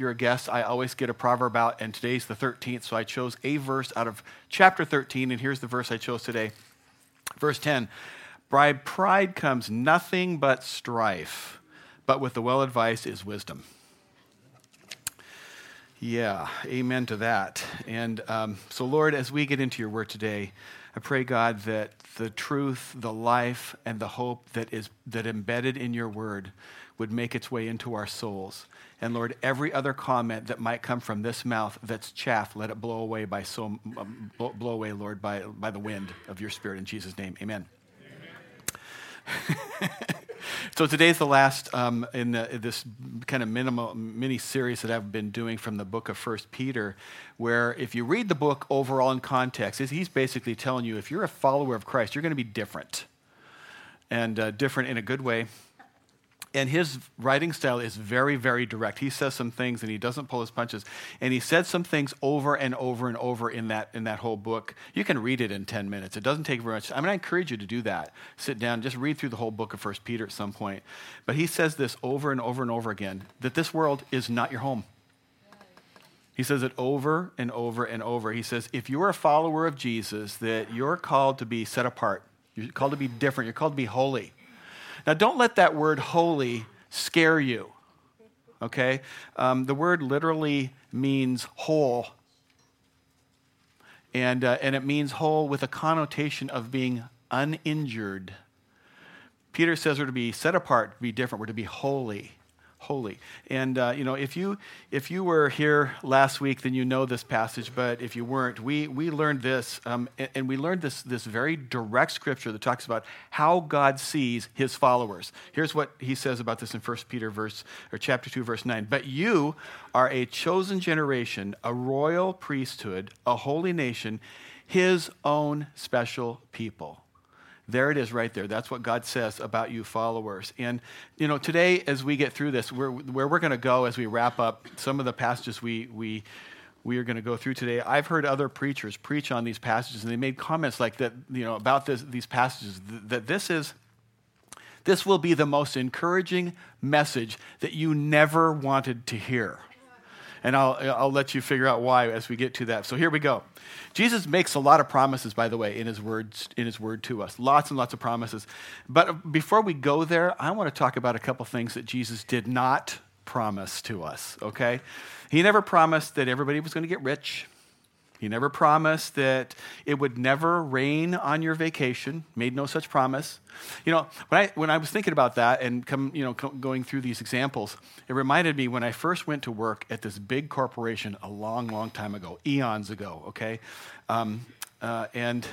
you're a guest, I always get a proverb out, and today's the 13th, so I chose a verse out of chapter 13, and here's the verse I chose today. Verse 10 By pride comes nothing but strife, but with the well advised is wisdom. Yeah, amen to that. And um, so, Lord, as we get into your word today, I pray, God, that the truth, the life, and the hope that is that embedded in your word would make its way into our souls. And Lord, every other comment that might come from this mouth that's chaff, let it blow away by so um, blow away, Lord, by by the wind of your Spirit in Jesus' name. Amen. Amen. so today's the last um, in, the, this kind of minimal mini series that I've been doing from the book of First Peter, where if you read the book overall in context, is he's basically telling you if you're a follower of Christ, you're going to be different, and uh, different in a good way and his writing style is very, very direct. He says some things and he doesn't pull his punches. And he said some things over and over and over in that, in that whole book. You can read it in 10 minutes. It doesn't take very much. I mean, I encourage you to do that. Sit down, just read through the whole book of First Peter at some point. But he says this over and over and over again that this world is not your home. He says it over and over and over. He says, if you're a follower of Jesus, that you're called to be set apart. You're called to be different. You're called to be holy. Now, don't let that word holy scare you, okay? Um, the word literally means whole. And, uh, and it means whole with a connotation of being uninjured. Peter says we're to be set apart, to be different, we're to be holy holy. And uh, you know, if you if you were here last week, then you know this passage. But if you weren't, we we learned this, um, and, and, we learned this this very direct scripture that talks about how God sees His followers. Here's what He says about this in 1 Peter verse or chapter two, verse nine. But you are a chosen generation, a royal priesthood, a holy nation, His own special people there it is right there. That's what God says about you followers. And, you know, today as we get through this, where we're going to go as we wrap up some of the passages we, we, we are going to go through today, I've heard other preachers preach on these passages, and they made comments like that, you know, about this, these passages, that this is, this will be the most encouraging message that you never wanted to hear. And I'll, I'll let you figure out why as we get to that. So here we go. Jesus makes a lot of promises, by the way, in his, words, in his word to us. Lots and lots of promises. But before we go there, I want to talk about a couple things that Jesus did not promise to us, okay? He never promised that everybody was going to get rich. He never promised that it would never rain on your vacation, made no such promise. You know, when I, when I was thinking about that and come, you know, going through these examples, it reminded me when I first went to work at this big corporation a long, long time ago, eons ago, okay? Um, uh, and,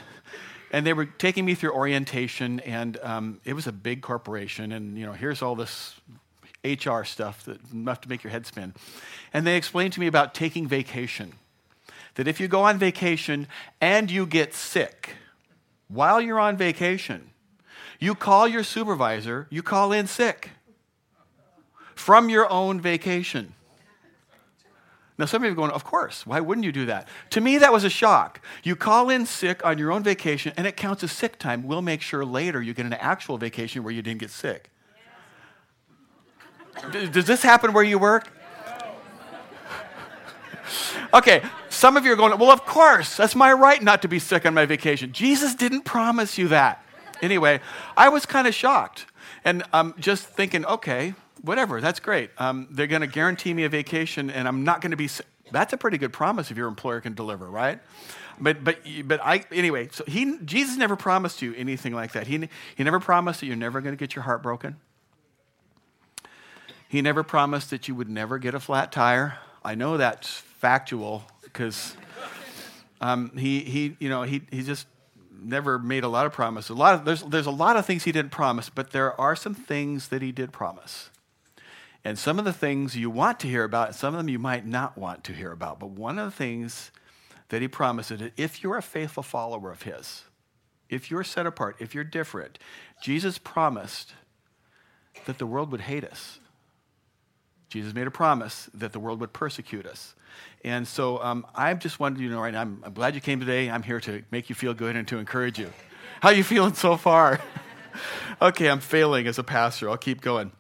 and they were taking me through orientation, and um, it was a big corporation, and, you know, here's all this HR stuff that enough to make your head spin. And they explained to me about taking vacation that if you go on vacation and you get sick while you're on vacation, you call your supervisor, you call in sick from your own vacation. Now, some of you are going, Of course, why wouldn't you do that? To me, that was a shock. You call in sick on your own vacation, and it counts as sick time. We'll make sure later you get an actual vacation where you didn't get sick. Does this happen where you work? Okay, some of you are going, well, of course, that's my right not to be sick on my vacation. Jesus didn't promise you that. Anyway, I was kind of shocked. And I'm just thinking, okay, whatever, that's great. Um, they're going to guarantee me a vacation and I'm not going to be sick. That's a pretty good promise if your employer can deliver, right? But, but, but I, anyway, so he, Jesus never promised you anything like that. He, he never promised that you're never going to get your heart broken. He never promised that you would never get a flat tire. I know that's factual because um, he, he, you know, he, he just never made a lot of promises. A lot of, there's, there's a lot of things he didn't promise, but there are some things that he did promise. And some of the things you want to hear about, some of them you might not want to hear about. But one of the things that he promised is if you're a faithful follower of his, if you're set apart, if you're different, Jesus promised that the world would hate us. Jesus made a promise that the world would persecute us. And so um, I just wanted you to know right now, I'm, I'm, glad you came today. I'm here to make you feel good and to encourage you. How are you feeling so far? okay, I'm failing as a pastor. I'll keep going.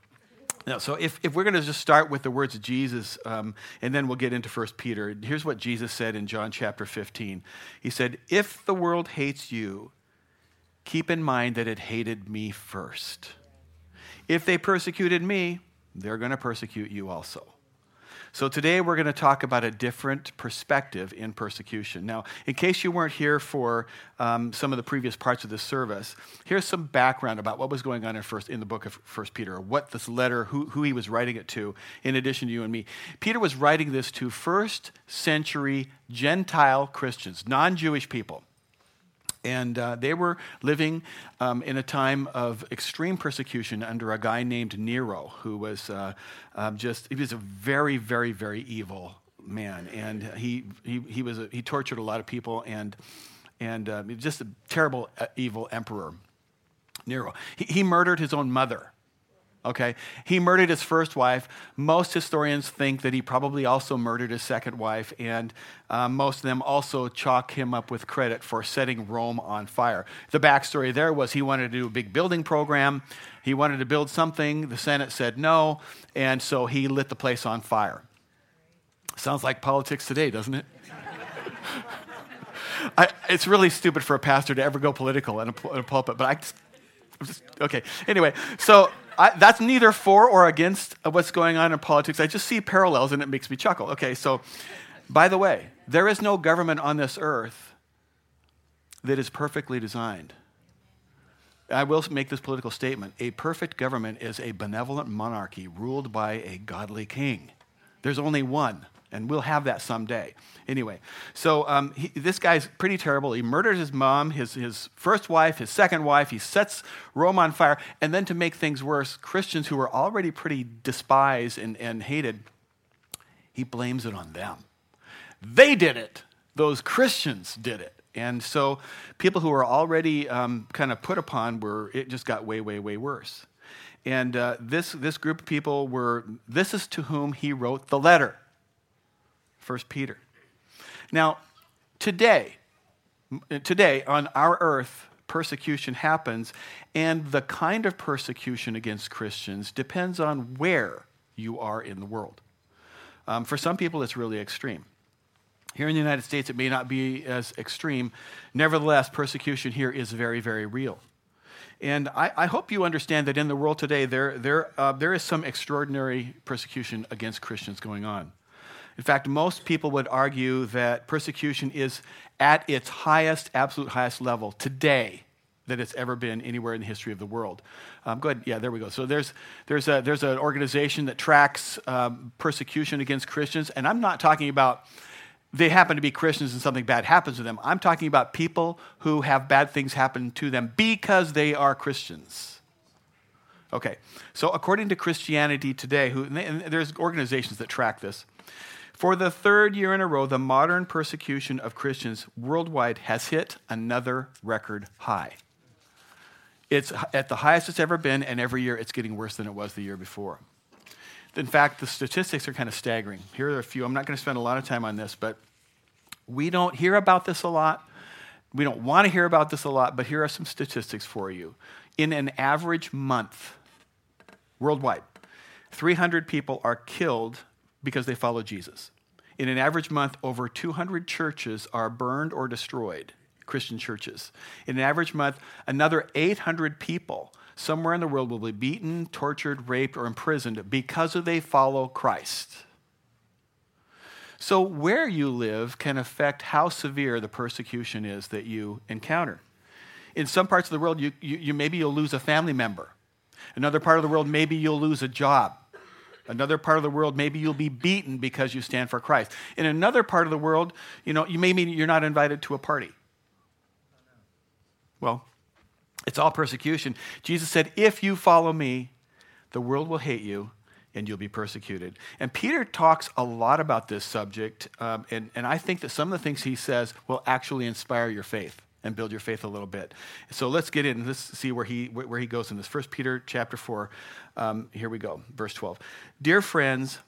Now, so if, if we're going to just start with the words of Jesus, um, and then we'll get into 1 Peter, here's what Jesus said in John chapter 15. He said, If the world hates you, keep in mind that it hated me first. If they persecuted me, they're going to persecute you also. So today we're going to talk about a different perspective in persecution. Now, in case you weren't here for um, some of the previous parts of this service, here's some background about what was going on in first in the book of First Peter, what this letter, who, who he was writing it to, in addition to you and me. Peter was writing this to first century Gentile Christians, non-Jewish people. And uh, they were living um, in a time of extreme persecution under a guy named Nero, who was uh, um, just, he was a very, very, very evil man. And he, he, he, was a, he tortured a lot of people and, and uh, just a terrible, uh, evil emperor, Nero. He, he murdered his own mother okay? He murdered his first wife. Most historians think that he probably also murdered his second wife, and uh, most of them also chalk him up with credit for setting Rome on fire. The backstory there was he wanted to do a big building program. He wanted to build something. The Senate said no, and so he lit the place on fire. Sounds like politics today, doesn't it? I, it's really stupid for a pastor to ever go political in a, in a pulpit, but I just, just okay. Anyway, so I, that's neither for or against what's going on in politics. I just see parallels and it makes me chuckle. Okay, so by the way, there is no government on this earth that is perfectly designed. I will make this political statement. A perfect government is a benevolent monarchy ruled by a godly king. There's only one and we'll have that someday. Anyway, so um, he, this guy's pretty terrible. He murders his mom, his, his first wife, his second wife. He sets Rome on fire. And then to make things worse, Christians who were already pretty despised and, and hated, he blames it on them. They did it. Those Christians did it. And so people who were already um, kind of put upon were, it just got way, way, way worse. And uh, this, this group of people were, this is to whom he wrote the letter. 1 Peter. Now, today, today on our earth, persecution happens, and the kind of persecution against Christians depends on where you are in the world. Um, for some people, it's really extreme. Here in the United States, it may not be as extreme. Nevertheless, persecution here is very, very real. And I, I hope you understand that in the world today, there, there, uh, there is some extraordinary persecution against Christians going on. In fact, most people would argue that persecution is at its highest, absolute highest level today that it's ever been anywhere in the history of the world. Um, go ahead. Yeah, there we go. So there's, there's, a, there's an organization that tracks um, persecution against Christians, and I'm not talking about they happen to be Christians and something bad happens to them. I'm talking about people who have bad things happen to them because they are Christians. Okay, so according to Christianity Today, who, and there's organizations that track this, for the third year in a row, the modern persecution of Christians worldwide has hit another record high. It's at the highest it's ever been, and every year it's getting worse than it was the year before. In fact, the statistics are kind of staggering. Here are a few. I'm not going to spend a lot of time on this, but we don't hear about this a lot. We don't want to hear about this a lot, but here are some statistics for you. In an average month, worldwide, 300 people are killed because they follow Jesus. In an average month, over 200 churches are burned or destroyed, Christian churches. In an average month, another 800 people somewhere in the world will be beaten, tortured, raped, or imprisoned because they follow Christ. So, where you live can affect how severe the persecution is that you encounter. In some parts of the world, you, you, you maybe you'll lose a family member. Another part of the world, maybe you'll lose a job. Another part of the world, maybe you'll be beaten because you stand for Christ. In another part of the world, you know, you maybe you're not invited to a party. Well, it's all persecution. Jesus said, If you follow me, the world will hate you and you'll be persecuted. And Peter talks a lot about this subject, um, and, and I think that some of the things he says will actually inspire your faith and build your faith a little bit. So let's get in. Let's see where he where he goes in this. First Peter chapter four. Um, here we go, verse twelve. Dear friends.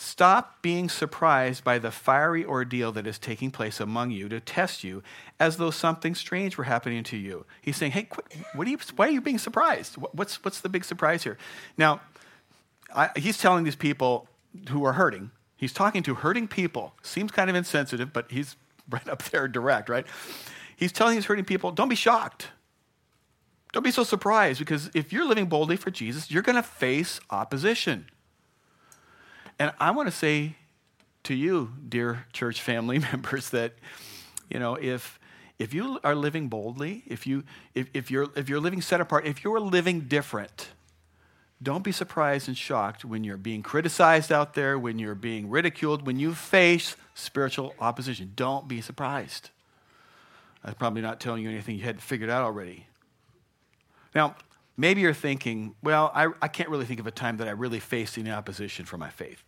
Stop being surprised by the fiery ordeal that is taking place among you to test you as though something strange were happening to you. He's saying, Hey, what are you, why are you being surprised? What's, what's the big surprise here? Now, I, he's telling these people who are hurting, he's talking to hurting people. Seems kind of insensitive, but he's right up there direct, right? He's telling these hurting people, don't be shocked. Don't be so surprised because if you're living boldly for Jesus, you're going to face opposition. And I want to say to you, dear church family members, that, you know, if, if you are living boldly, if, you, if, if, you're, if you're living set apart, if you're living different, don't be surprised and shocked when you're being criticized out there, when you're being ridiculed, when you face spiritual opposition. Don't be surprised. I'm probably not telling you anything you hadn't figured out already. Now, maybe you're thinking, well, I, I can't really think of a time that I really faced any opposition for my faith.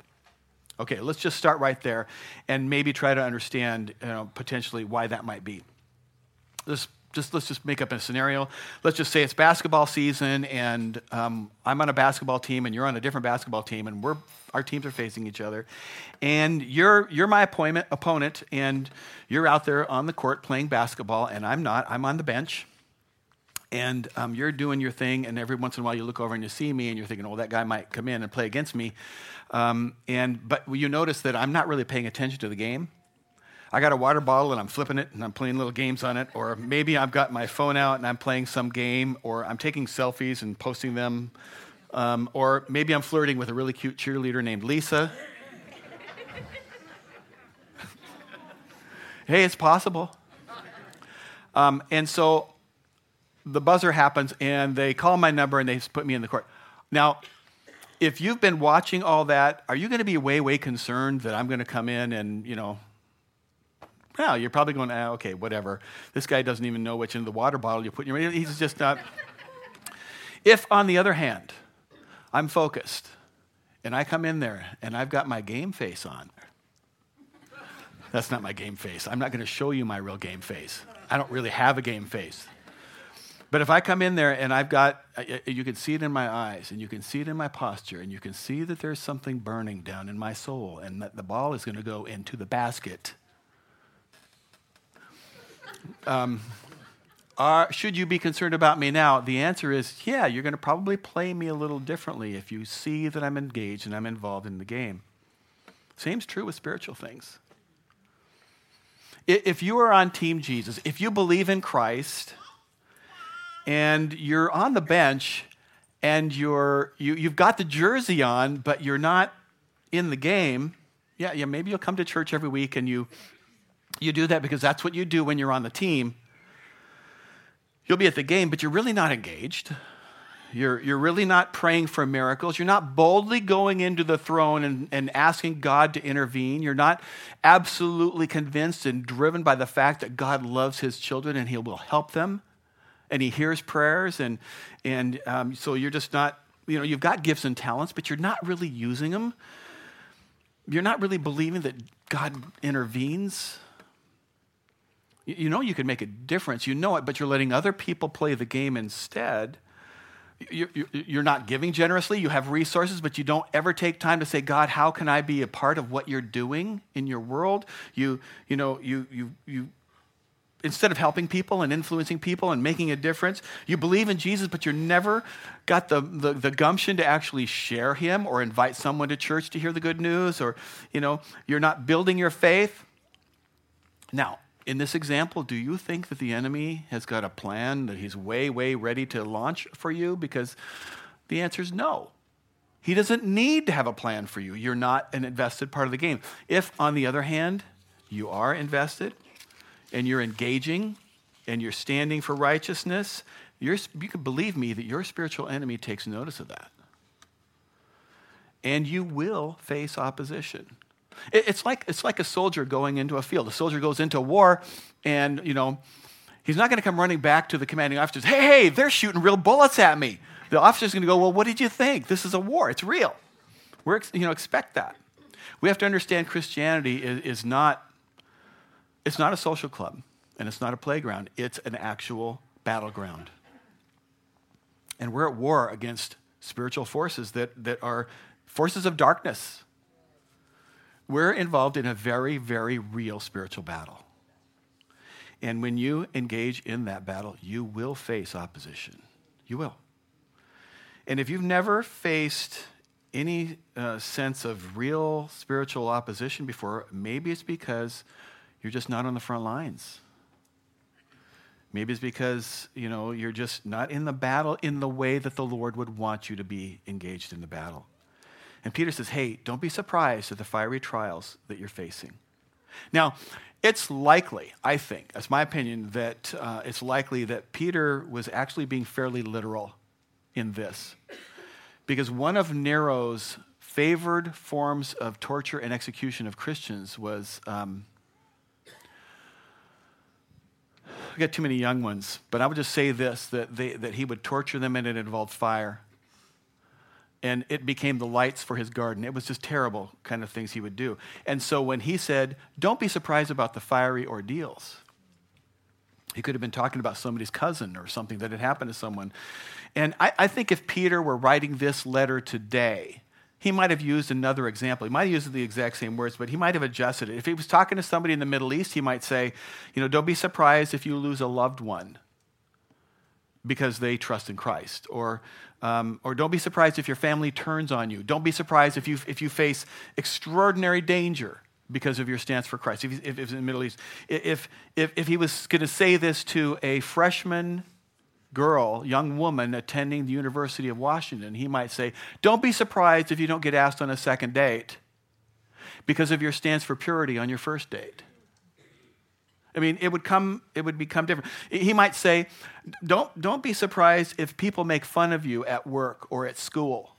Okay, let's just start right there and maybe try to understand you know, potentially why that might be. Let's just let's just make up a scenario. Let's just say it's basketball season, and um, I'm on a basketball team, and you're on a different basketball team, and we're our teams are facing each other, and you're you're my opponent, opponent, and you're out there on the court playing basketball, and I'm not. I'm on the bench, and um, you're doing your thing, and every once in a while you look over and you see me, and you're thinking, "Oh, that guy might come in and play against me," um, and but you notice that I'm not really paying attention to the game. I got a water bottle and I'm flipping it and I'm playing little games on it, or maybe I've got my phone out and I'm playing some game, or I'm taking selfies and posting them, um, or maybe I'm flirting with a really cute cheerleader named Lisa. hey, it's possible. Um, and so the buzzer happens and they call my number and they put me in the court. Now, if you've been watching all that, are you going to be way, way concerned that I'm going to come in and, you know, well, you're probably going, ah, okay, whatever. This guy doesn't even know which end of the water bottle you put in your. He's just not. if, on the other hand, I'm focused and I come in there and I've got my game face on, that's not my game face. I'm not going to show you my real game face. I don't really have a game face. But if I come in there and I've got, you can see it in my eyes and you can see it in my posture and you can see that there's something burning down in my soul and that the ball is going to go into the basket. Um, are, should you be concerned about me now? The answer is yeah, you're going to probably play me a little differently if you see that I'm engaged and I'm involved in the game. Same's true with spiritual things. If you are on Team Jesus, if you believe in Christ, and you're on the bench and you're, you, you've got the jersey on, but you're not in the game, yeah, yeah, maybe you'll come to church every week and you, you do that because that's what you do when you're on the team. You'll be at the game, but you're really not engaged. You're, you're really not praying for miracles. You're not boldly going into the throne and, and asking God to intervene. You're not absolutely convinced and driven by the fact that God loves his children and he will help them and he hears prayers. And, and um, so you're just not, you know, you've got gifts and talents, but you're not really using them. You're not really believing that God intervenes. You, know you can make a difference. You know it, but you're letting other people play the game instead. You're not giving generously. You have resources, but you don't ever take time to say, God, how can I be a part of what you're doing in your world? You, you know, you, you, you instead of helping people and influencing people and making a difference, you believe in Jesus, but you're never got the, the, the, gumption to actually share him or invite someone to church to hear the good news, or you know, you're not building your faith. Now, in this example, do you think that the enemy has got a plan that he's way, way ready to launch for you? Because the answer is no. He doesn't need to have a plan for you. You're not an invested part of the game. If, on the other hand, you are invested, and you're engaging and you're standing for righteousness, you can believe me that your spiritual enemy takes notice of that. And you will face opposition. It's, like, it's like a soldier going into a field. A soldier goes into war, and, you know, he's not going to come running back to the commanding officers, hey, hey, they're shooting real bullets at me. The officer's going to go, well, what did you think? This is a war. It's real. We're, you know, expect that. We have to understand Christianity is, is not it's not a social club and it's not a playground, it's an actual battleground. And we're at war against spiritual forces that, that are forces of darkness. We're involved in a very, very real spiritual battle. And when you engage in that battle, you will face opposition. You will. And if you've never faced any uh, sense of real spiritual opposition before, maybe it's because you're just not on the front lines. Maybe it's because, you know, you're just not in the battle in the way that the Lord would want you to be engaged in the battle. And Peter says, hey, don't be surprised at the fiery trials that you're facing. Now, it's likely, I think, that's my opinion, that uh, it's likely that Peter was actually being fairly literal in this. Because one of Nero's favored forms of torture and execution of Christians was. Um, I got too many young ones, but I would just say this that, they, that he would torture them and it involved fire and it became the lights for his garden. It was just terrible kind of things he would do. And so when he said, Don't be surprised about the fiery ordeals, he could have been talking about somebody's cousin or something that had happened to someone. And I, I think if Peter were writing this letter today, he might have used another example. He might have used the exact same words, but he might have adjusted it. If he was talking to somebody in the Middle East, he might say, You know, don't be surprised if you lose a loved one because they trust in Christ. Or, um, or don't be surprised if your family turns on you. Don't be surprised if you, if you face extraordinary danger because of your stance for Christ. If, if, if in the Middle East, if, if, if he was going to say this to a freshman girl, young woman attending the University of Washington, he might say, Don't be surprised if you don't get asked on a second date because of your stance for purity on your first date. I mean, it would come, it would become different. He might say, don't, don't be surprised if people make fun of you at work or at school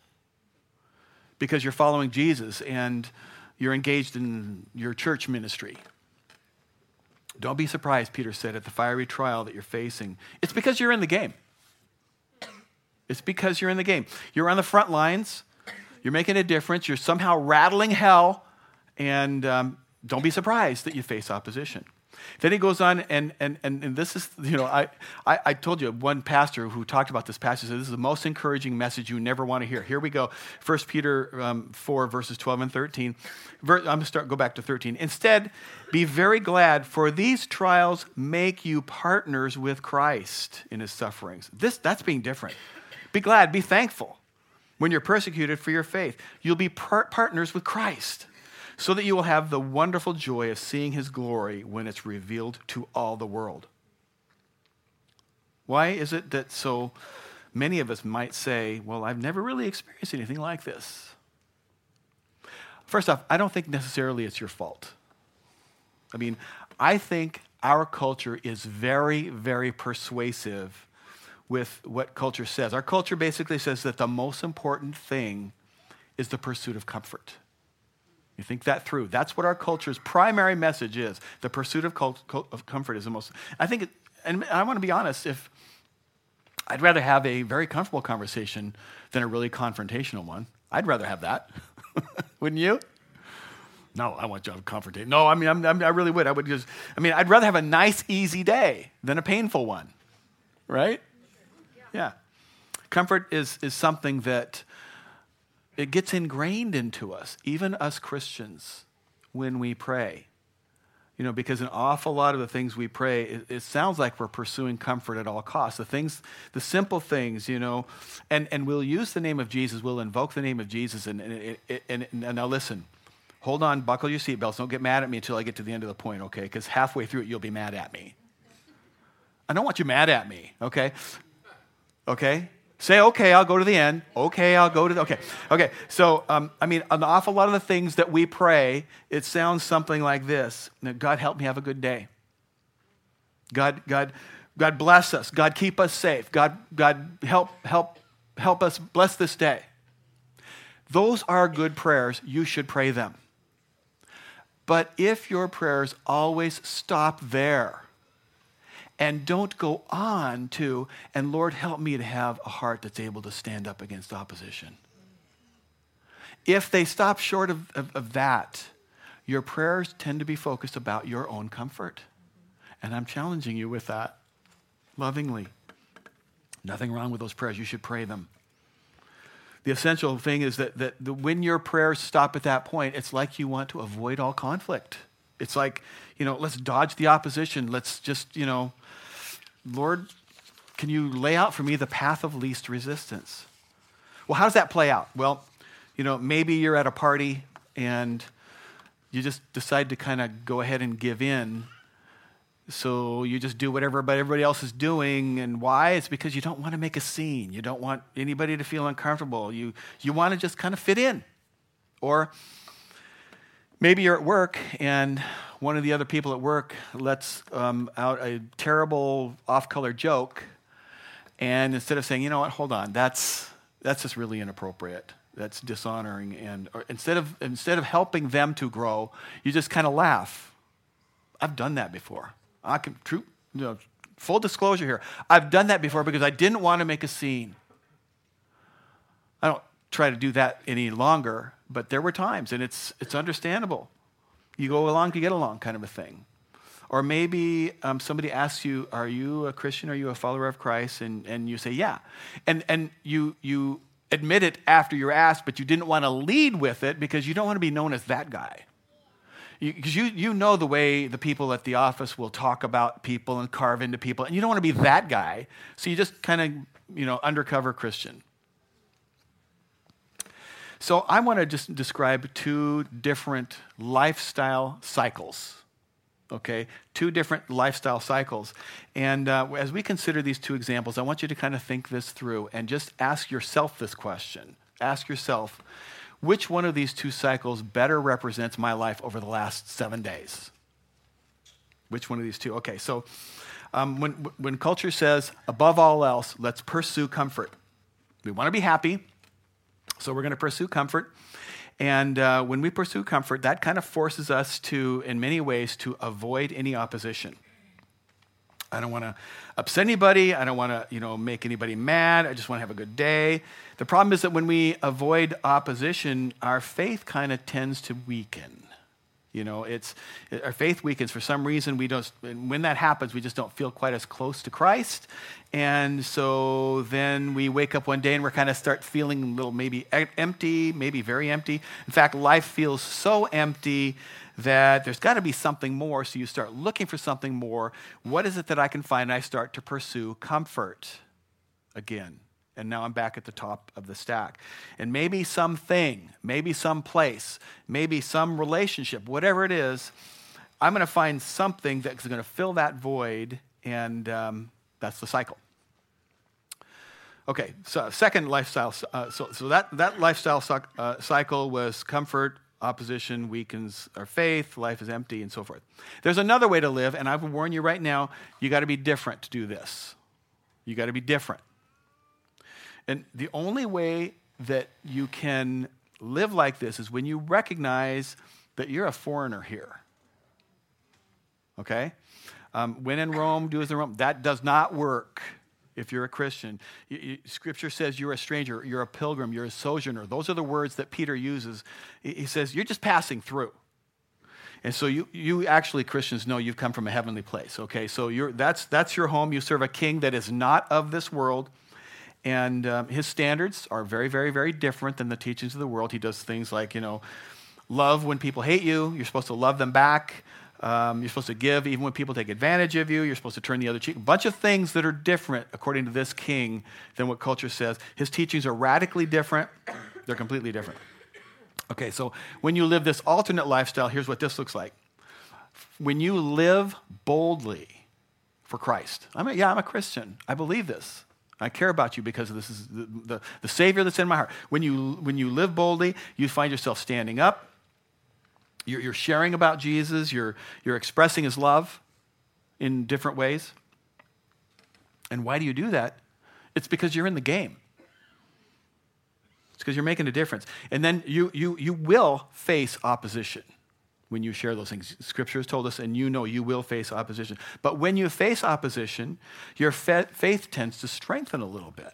because you're following Jesus and you're engaged in your church ministry. Don't be surprised, Peter said, at the fiery trial that you're facing. It's because you're in the game. It's because you're in the game. You're on the front lines. You're making a difference. You're somehow rattling hell. And um, don't be surprised that you face opposition. Then he goes on, and, and, and, and this is, you know, I, I, I, told you one pastor who talked about this passage said, This is the most encouraging message you never want to hear. Here we go 1 Peter um, 4, verses 12 and 13. Ver, I'm going to start, go back to 13. Instead, be very glad, for these trials make you partners with Christ in his sufferings. This, that's being different. Be glad, be thankful when you're persecuted for your faith. You'll be part- partners with Christ so that you will have the wonderful joy of seeing his glory when it's revealed to all the world. Why is it that so many of us might say, Well, I've never really experienced anything like this? First off, I don't think necessarily it's your fault. I mean, I think our culture is very, very persuasive with what culture says. Our culture basically says that the most important thing is the pursuit of comfort. You think that through. That's what our culture's primary message is. The pursuit of, cult, of comfort is the most. I think, and I want to be honest, if I'd rather have a very comfortable conversation than a really confrontational one. I'd rather have that. Wouldn't you? No, I want have confrontation. No, I mean, I'm, I'm, i really would. I would just, I mean, I'd rather have a nice, easy day than a painful one, right? Yeah. yeah. Comfort is, is something that it gets ingrained into us, even us Christians, when we pray. You know, because an awful lot of the things we pray, it, it, sounds like we're pursuing comfort at all costs. The things, the simple things, you know, and, and we'll use the name of Jesus, we'll invoke the name of Jesus. And, and, and, and now listen, hold on, buckle your seatbelts. Don't get mad at me until I get to the end of the point, okay? Because halfway through it, you'll be mad at me. I don't want you mad at me, okay? Okay? Say, okay, I'll go to the end. Okay, I'll go to the, okay. Okay, so, um, I mean, an awful lot of the things that we pray, it sounds something like this God, help me have a good day. God, God, God bless us. God, keep us safe. God, God, help, help, help us bless this day. Those are good prayers. You should pray them. But if your prayers always stop there, and don't go on to, and Lord, help me to have a heart that's able to stand up against opposition. If they stop short of, of, of that, your prayers tend to be focused about your own comfort. And I'm challenging you with that lovingly. Nothing wrong with those prayers. You should pray them. The essential thing is that, that the, when your prayers stop at that point, it's like you want to avoid all conflict. It's like, you know, let's dodge the opposition. Let's just, you know, Lord, can you lay out for me the path of least resistance? Well, how does that play out? Well, you know, maybe you're at a party and you just decide to kind of go ahead and give in. So you just do whatever everybody else is doing. And why? It's because you don't want to make a scene. You don't want anybody to feel uncomfortable. You, you want to just kind of fit in. Or maybe you're at work and one of the other people at work lets um, out a terrible off color joke. And instead of saying, you know what, hold on, that's, that's just really inappropriate. That's dishonoring. And instead of instead of helping them to grow you just kind of laugh. I've done that before. I can true you know, full disclosure here. I've done that before because i didn't want to make a scene. I don't try to do that any longer but there were times and it's it's understandable you go along to get along kind of a thing or maybe um, somebody asks you, Are you a Christian? Are you a follower of Christ? And, and you say, Yeah. And, and you, you admit it after you're asked, but you didn't want to lead with it because you don't want to be known as that guy. Because you, you, you know the way the people at the office will talk about people and carve into people, and you don't want to be that guy. So you just kind of, you know, undercover Christian. So I want to just describe two different lifestyle cycles okay? Two different lifestyle cycles. And uh, as we consider these two examples, I want you to kind of think this through and just ask yourself this question. Ask yourself, which one of these two cycles better represents my life over the last seven days? Which one of these two? Okay, so um, when, when culture says, above all else, let's pursue comfort, we want to be happy, so we're going to pursue comfort. And uh, when we pursue comfort, that kind of forces us to, in many ways, to avoid any opposition. I don't want to upset anybody. I don't want to, you know, make anybody mad. I just want to have a good day. The problem is that when we avoid opposition, our faith kind of tends to weaken. You know, it's our faith weakens for some reason. We don't. When that happens, we just don't feel quite as close to Christ, and so then we wake up one day and we're kind of start feeling a little maybe empty, maybe very empty. In fact, life feels so empty that there's got to be something more. So you start looking for something more. What is it that I can find? And I start to pursue comfort again and now I'm back at the top of the stack. And maybe something, maybe some place, maybe some relationship, whatever it is, I'm going to find something that's going to fill that void, and um, that's the cycle. Okay, so second lifestyle. Uh, so, so that, that lifestyle uh, cycle was comfort, opposition weakens our faith, life is empty, and so forth. There's another way to live, and I will warn you right now you got to be different to do this. You got to be different. And the only way that you can live like this is when you recognize that you're a foreigner here. Okay? Um, when in Rome, do as in Rome. That does not work if you're a Christian. You, you, scripture says you're a stranger, you're a pilgrim, you're a sojourner. Those are the words that Peter uses. He says you're just passing through. And so you, you actually, Christians, know you've come from a heavenly place, okay? So you're, that's, that's your home. You serve a king that is not of this world. And um, his standards are very, very, very different than the teachings of the world. He does things like, you know, love when people hate you, you're supposed to love them back. Um, you're supposed to give even when people take advantage of you. You're supposed to turn the other cheek. A bunch of things that are different, according to this king, than what culture says. His teachings are radically different, they're completely different. Okay, so when you live this alternate lifestyle, here's what this looks like. When you live boldly for Christ, I mean, yeah, I'm a Christian. I believe this. I care about you because this is the, the, the, Savior that's in my heart. When you, when you live boldly, you find yourself standing up. You're, you're sharing about Jesus. You're, you're expressing his love in different ways. And why do you do that? It's because you're in the game. It's because you're making a difference. And then you, you, you will face opposition when you share those things. Scripture has told us, and you know you will face opposition. But when you face opposition, your faith tends to strengthen a little bit.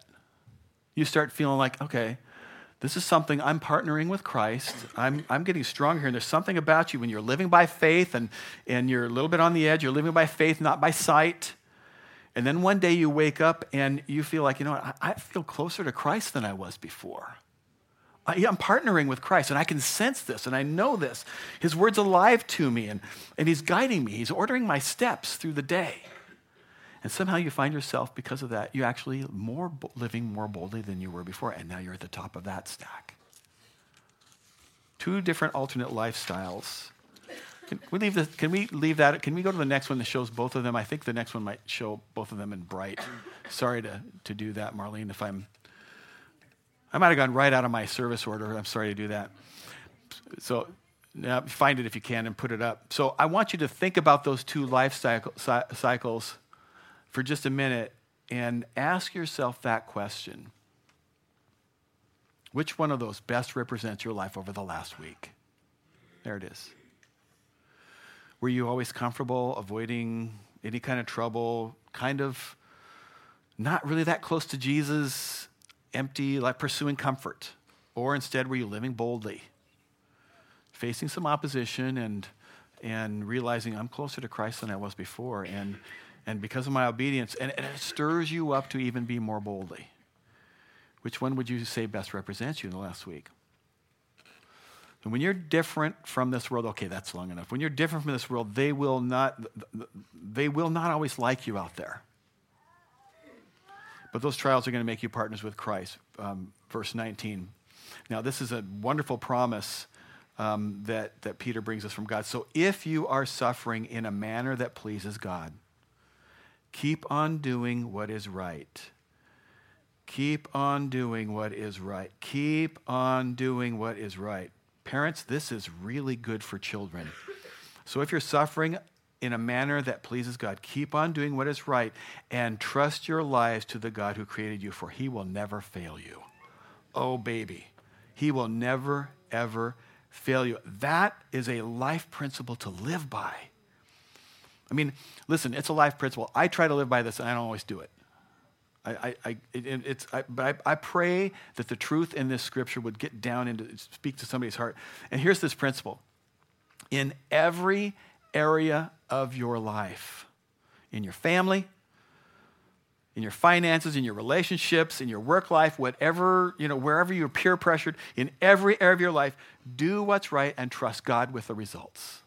You start feeling like, okay, this is something I'm partnering with Christ. I'm, I'm getting stronger here. And there's something about you when you're living by faith and, and you're a little bit on the edge. You're living by faith, not by sight. And then one day you wake up and you feel like, you know what, I, I feel closer to Christ than I was before. I'm partnering with Christ and I can sense this and I know this. His word's alive to me and, and He's guiding me. He's ordering my steps through the day. And somehow you find yourself, because of that, you actually more living more boldly than you were before, and now you're at the top of that stack. Two different alternate lifestyles. Can we leave this, Can we leave that? Can we go to the next one that shows both of them? I think the next one might show both of them in bright. Sorry to, to do that, Marlene. If I'm, I might have gone right out of my service order. I'm sorry to do that. So now find it if you can and put it up. So I want you to think about those two life cycle, cycles for just a minute and ask yourself that question. Which one of those best represents your life over the last week? There it is. Were you always comfortable avoiding any kind of trouble, kind of not really that close to Jesus, empty, like pursuing comfort? Or instead, were you living boldly, facing some opposition and, and realizing I'm closer to Christ than I was before? And, and because of my obedience, and, and it stirs you up to even be more boldly. Which one would you say best represents you in the last week? And when you're different from this world, okay, that's long enough. When you're different from this world, they will not, they will not always like you out there. But those trials are going to make you partners with Christ. Um, verse 19. Now, this is a wonderful promise um, that, that Peter brings us from God. So, if you are suffering in a manner that pleases God, keep on doing what is right. Keep on doing what is right. Keep on doing what is right. Parents, this is really good for children. So if you're suffering in a manner that pleases God, keep on doing what is right and trust your lives to the God who created you, for he will never fail you. Oh, baby. He will never, ever fail you. That is a life principle to live by. I mean, listen, it's a life principle. I try to live by this, and I don't always do it. I, I, it, it's, I, but I, I pray that the truth in this scripture would get down into speak to somebody's heart. And here's this principle: in every area of your life, in your family, in your finances, in your relationships, in your work life, whatever, you know, wherever you're peer pressured, in every area of your life, do what's right and trust God with the results.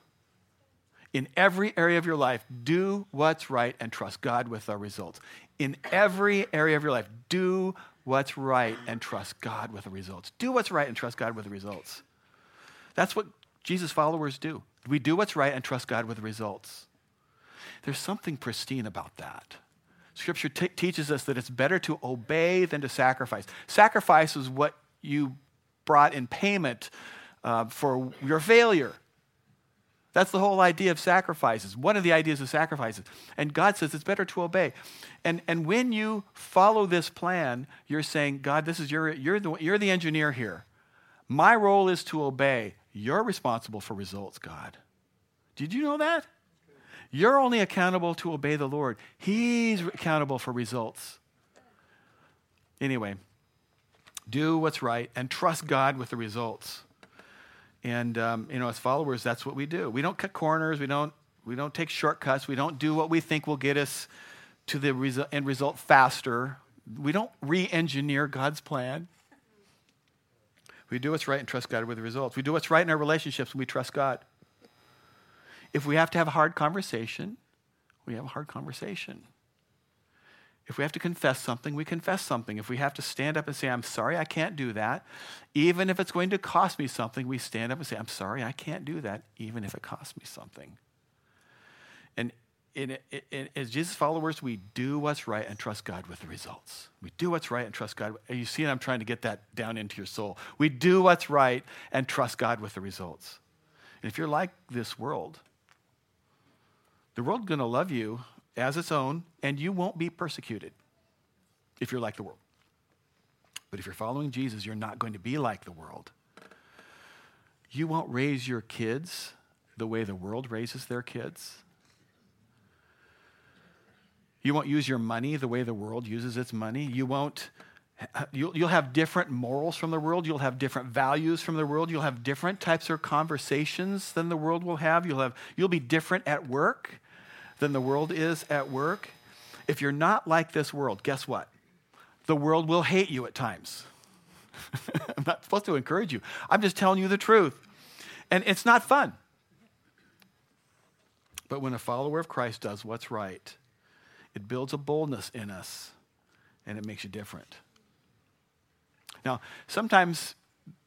In every area of your life, do what's right and trust God with the results in every area of your life. Do what's right and trust God with the results. Do what's right and trust God with the results. That's what Jesus' followers do. We do what's right and trust God with the results. There's something pristine about that. Scripture t- teaches us that it's better to obey than to sacrifice. Sacrifice is what you brought in payment uh, for your failure. That's the whole idea of sacrifices. One of the ideas of sacrifices. And God says it's better to obey. And, and when you follow this plan, you're saying, God, this is your, you're, the, you're the engineer here. My role is to obey. You're responsible for results, God. Did you know that? You're only accountable to obey the Lord. He's accountable for results. Anyway, do what's right and trust God with the results. And um, you know, as followers, that's what we do. We don't cut corners. We don't we don't take shortcuts. We don't do what we think will get us to the resu- end result faster. We don't re-engineer God's plan. We do what's right and trust God with the results. We do what's right in our relationships and we trust God. If we have to have a hard conversation, we have a hard conversation. If we have to confess something, we confess something. If we have to stand up and say, I'm sorry, I can't do that, even if it's going to cost me something, we stand up and say, I'm sorry, I can't do that, even if it costs me something. In, in, as Jesus followers, we do what's right and trust God with the results. We do what's right and trust God. You see, I'm trying to get that down into your soul. We do what's right and trust God with the results. And if you're like this world, the world's going to love you as its own, and you won't be persecuted if you're like the world. But if you're following Jesus, you're not going to be like the world. You won't raise your kids the way the world raises their kids. You won't use your money the way the world uses its money. You won't. Uh, you'll, you'll have different morals from the world. You'll have different values from the world. You'll have different types of conversations than the world will have. You'll, have, you'll be different at work than the world is at work, if you're not like this world, guess what? The world will hate you at times. I'm not supposed to encourage you. I'm just telling you the truth. And it's not fun. But when a follower of Christ does what's right, it builds a boldness in us and it makes you different. Now, sometimes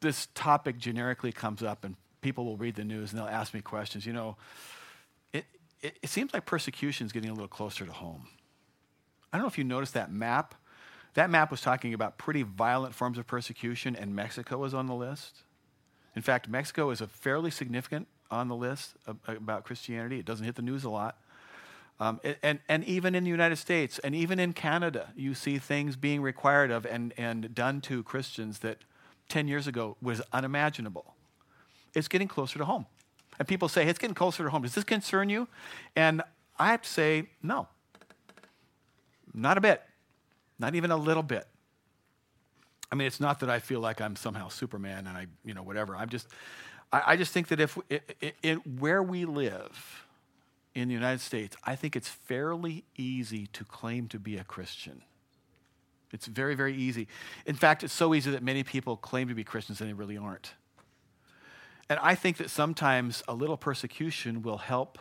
this topic generically comes up, and people will read the news and they'll ask me questions. You know, it, it, it seems like persecution is getting a little closer to home. I don't know if you noticed that map. That map was talking about pretty violent forms of persecution, and Mexico was on the list. In fact, Mexico is a fairly significant on the list of, about Christianity. It doesn't hit the news a lot. Um, and, and even in the United States and even in Canada, you see things being required of and, and done to Christians that 10 years ago was unimaginable. It's getting closer to home. And people say, it's getting closer to home. Does this concern you? And I have to say, no. Not a bit. Not even a little bit. I mean, it's not that I feel like I'm somehow Superman and I, you know, whatever. I'm just, I, I just think that if, it, it, it, where we live in the United States, I think it's fairly easy to claim to be a Christian. It's very, very easy. In fact, it's so easy that many people claim to be Christians and they really aren't. And I think that sometimes a little persecution will help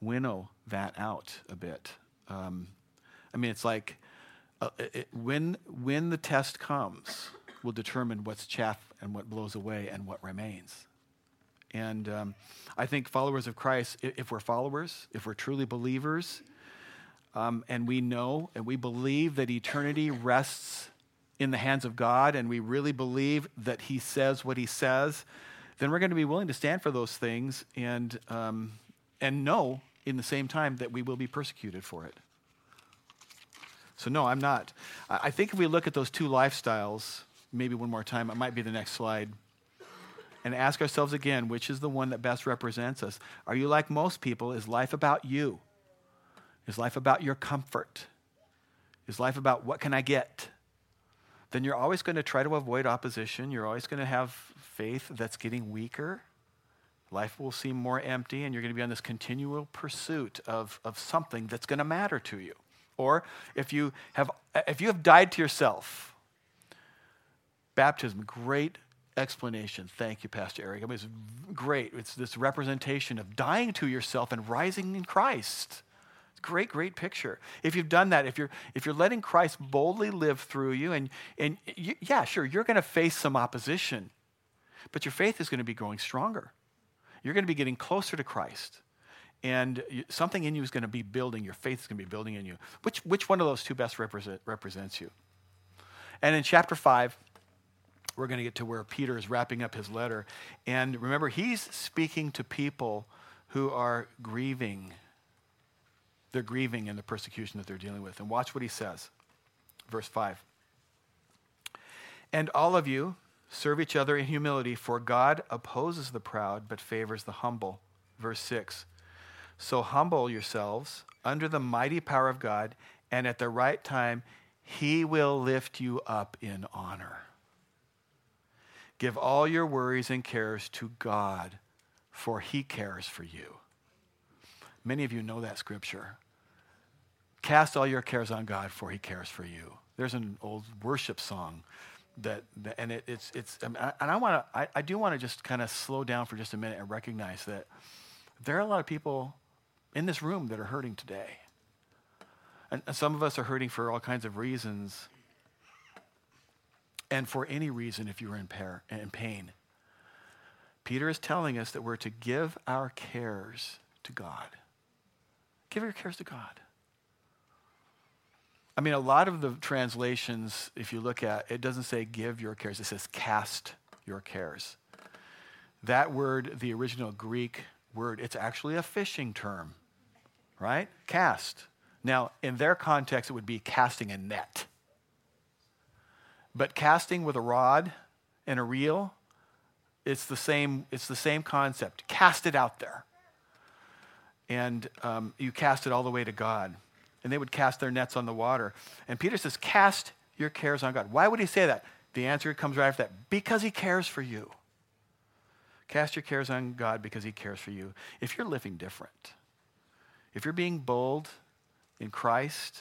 winnow that out a bit. Um, I mean, it's like uh, it, when, when the test comes, will determine what's chaff and what blows away and what remains. And um, I think followers of Christ, if we're followers, if we're truly believers, um, and we know and we believe that eternity rests in the hands of God, and we really believe that He says what He says, then we're going to be willing to stand for those things and, um, and know in the same time that we will be persecuted for it. So, no, I'm not. I think if we look at those two lifestyles, maybe one more time, it might be the next slide, and ask ourselves again which is the one that best represents us? Are you like most people? Is life about you? Is life about your comfort? Is life about what can I get? Then you're always going to try to avoid opposition. You're always going to have faith that's getting weaker. Life will seem more empty, and you're going to be on this continual pursuit of, of something that's going to matter to you. Or if you have, if you have died to yourself, baptism, great explanation. Thank you, Pastor Eric. I mean, it's great. It's this representation of dying to yourself and rising in Christ. It's a great, great picture. If you've done that, if you're if you're letting Christ boldly live through you, and and you, yeah, sure, you're going to face some opposition, but your faith is going to be growing stronger. You're going to be getting closer to Christ and something in you is going to be building. Your faith is going to be building in you. Which, which one of those two best represent, represents you? And in chapter 5, we're going to get to where Peter is wrapping up his letter. And remember, he's speaking to people who are grieving. They're grieving in the persecution that they're dealing with. And watch what he says. Verse 5. And all of you serve each other in humility, for God opposes the proud but favors the humble. Verse 6. So humble yourselves under the mighty power of God, and at the right time, he will lift you up in honor. Give all your worries and cares to God, for he cares for you. Many of you know that scripture. Cast all your cares on God, for he cares for you. There's an old worship song that, and it, it's, it's, and I want to, I, I do want to just kind of slow down for just a minute and recognize that there are a lot of people in this room that are hurting today. And some of us are hurting for all kinds of reasons. And for any reason, if you're in, in pain. Peter is telling us that we're to give our cares to God. Give your cares to God. I mean, a lot of the translations, if you look at it, doesn't say give your cares, it says cast your cares. That word, the original Greek word, it's actually a fishing term right? Cast. Now, in their context, it would be casting a net. But casting with a rod and a reel, it's the same, it's the same concept. Cast it out there. And um, you cast it all the way to God. And they would cast their nets on the water. And Peter says, Cast your cares on God. Why would he say that? The answer comes right after that because he cares for you. Cast your cares on God because he cares for you. If you're living different, if you're being bold in Christ,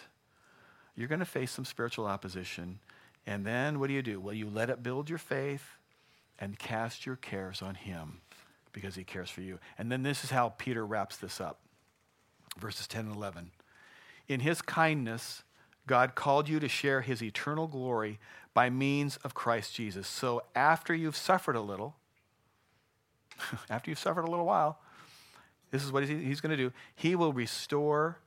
you're going to face some spiritual opposition. And then what do you do? Well, you let it build your faith and cast your cares on Him because He cares for you. And then this is how Peter wraps this up verses 10 and 11. In His kindness, God called you to share his eternal glory by means of Christ Jesus. So after you've suffered a little, after you've suffered a little while, this is what he's going to do. He will restore,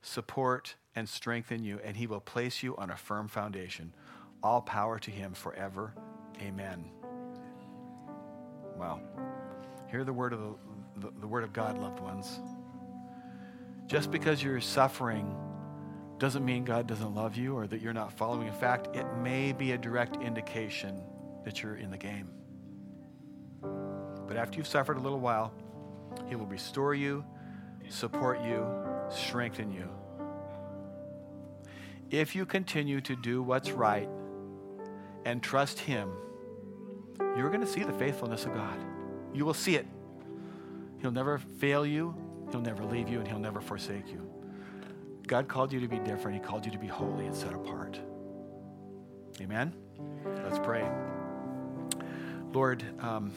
support, and strengthen you, and he will place you on a firm foundation. All power to him forever. Amen. Wow. Hear the word of the, the, the word of God, loved ones. Just because you're suffering doesn't mean God doesn't love you or that you're not following. In fact, it may be a direct indication that you're in the game. But after you've suffered a little while, He will restore you, support you, strengthen you. If you continue to do what's right and trust Him, you're going to see the faithfulness of God. You will see it. He'll never fail you, He'll never leave you, and He'll never forsake you. God called you to be different. He called you to be holy and set apart. Amen? Let's pray. Lord, um,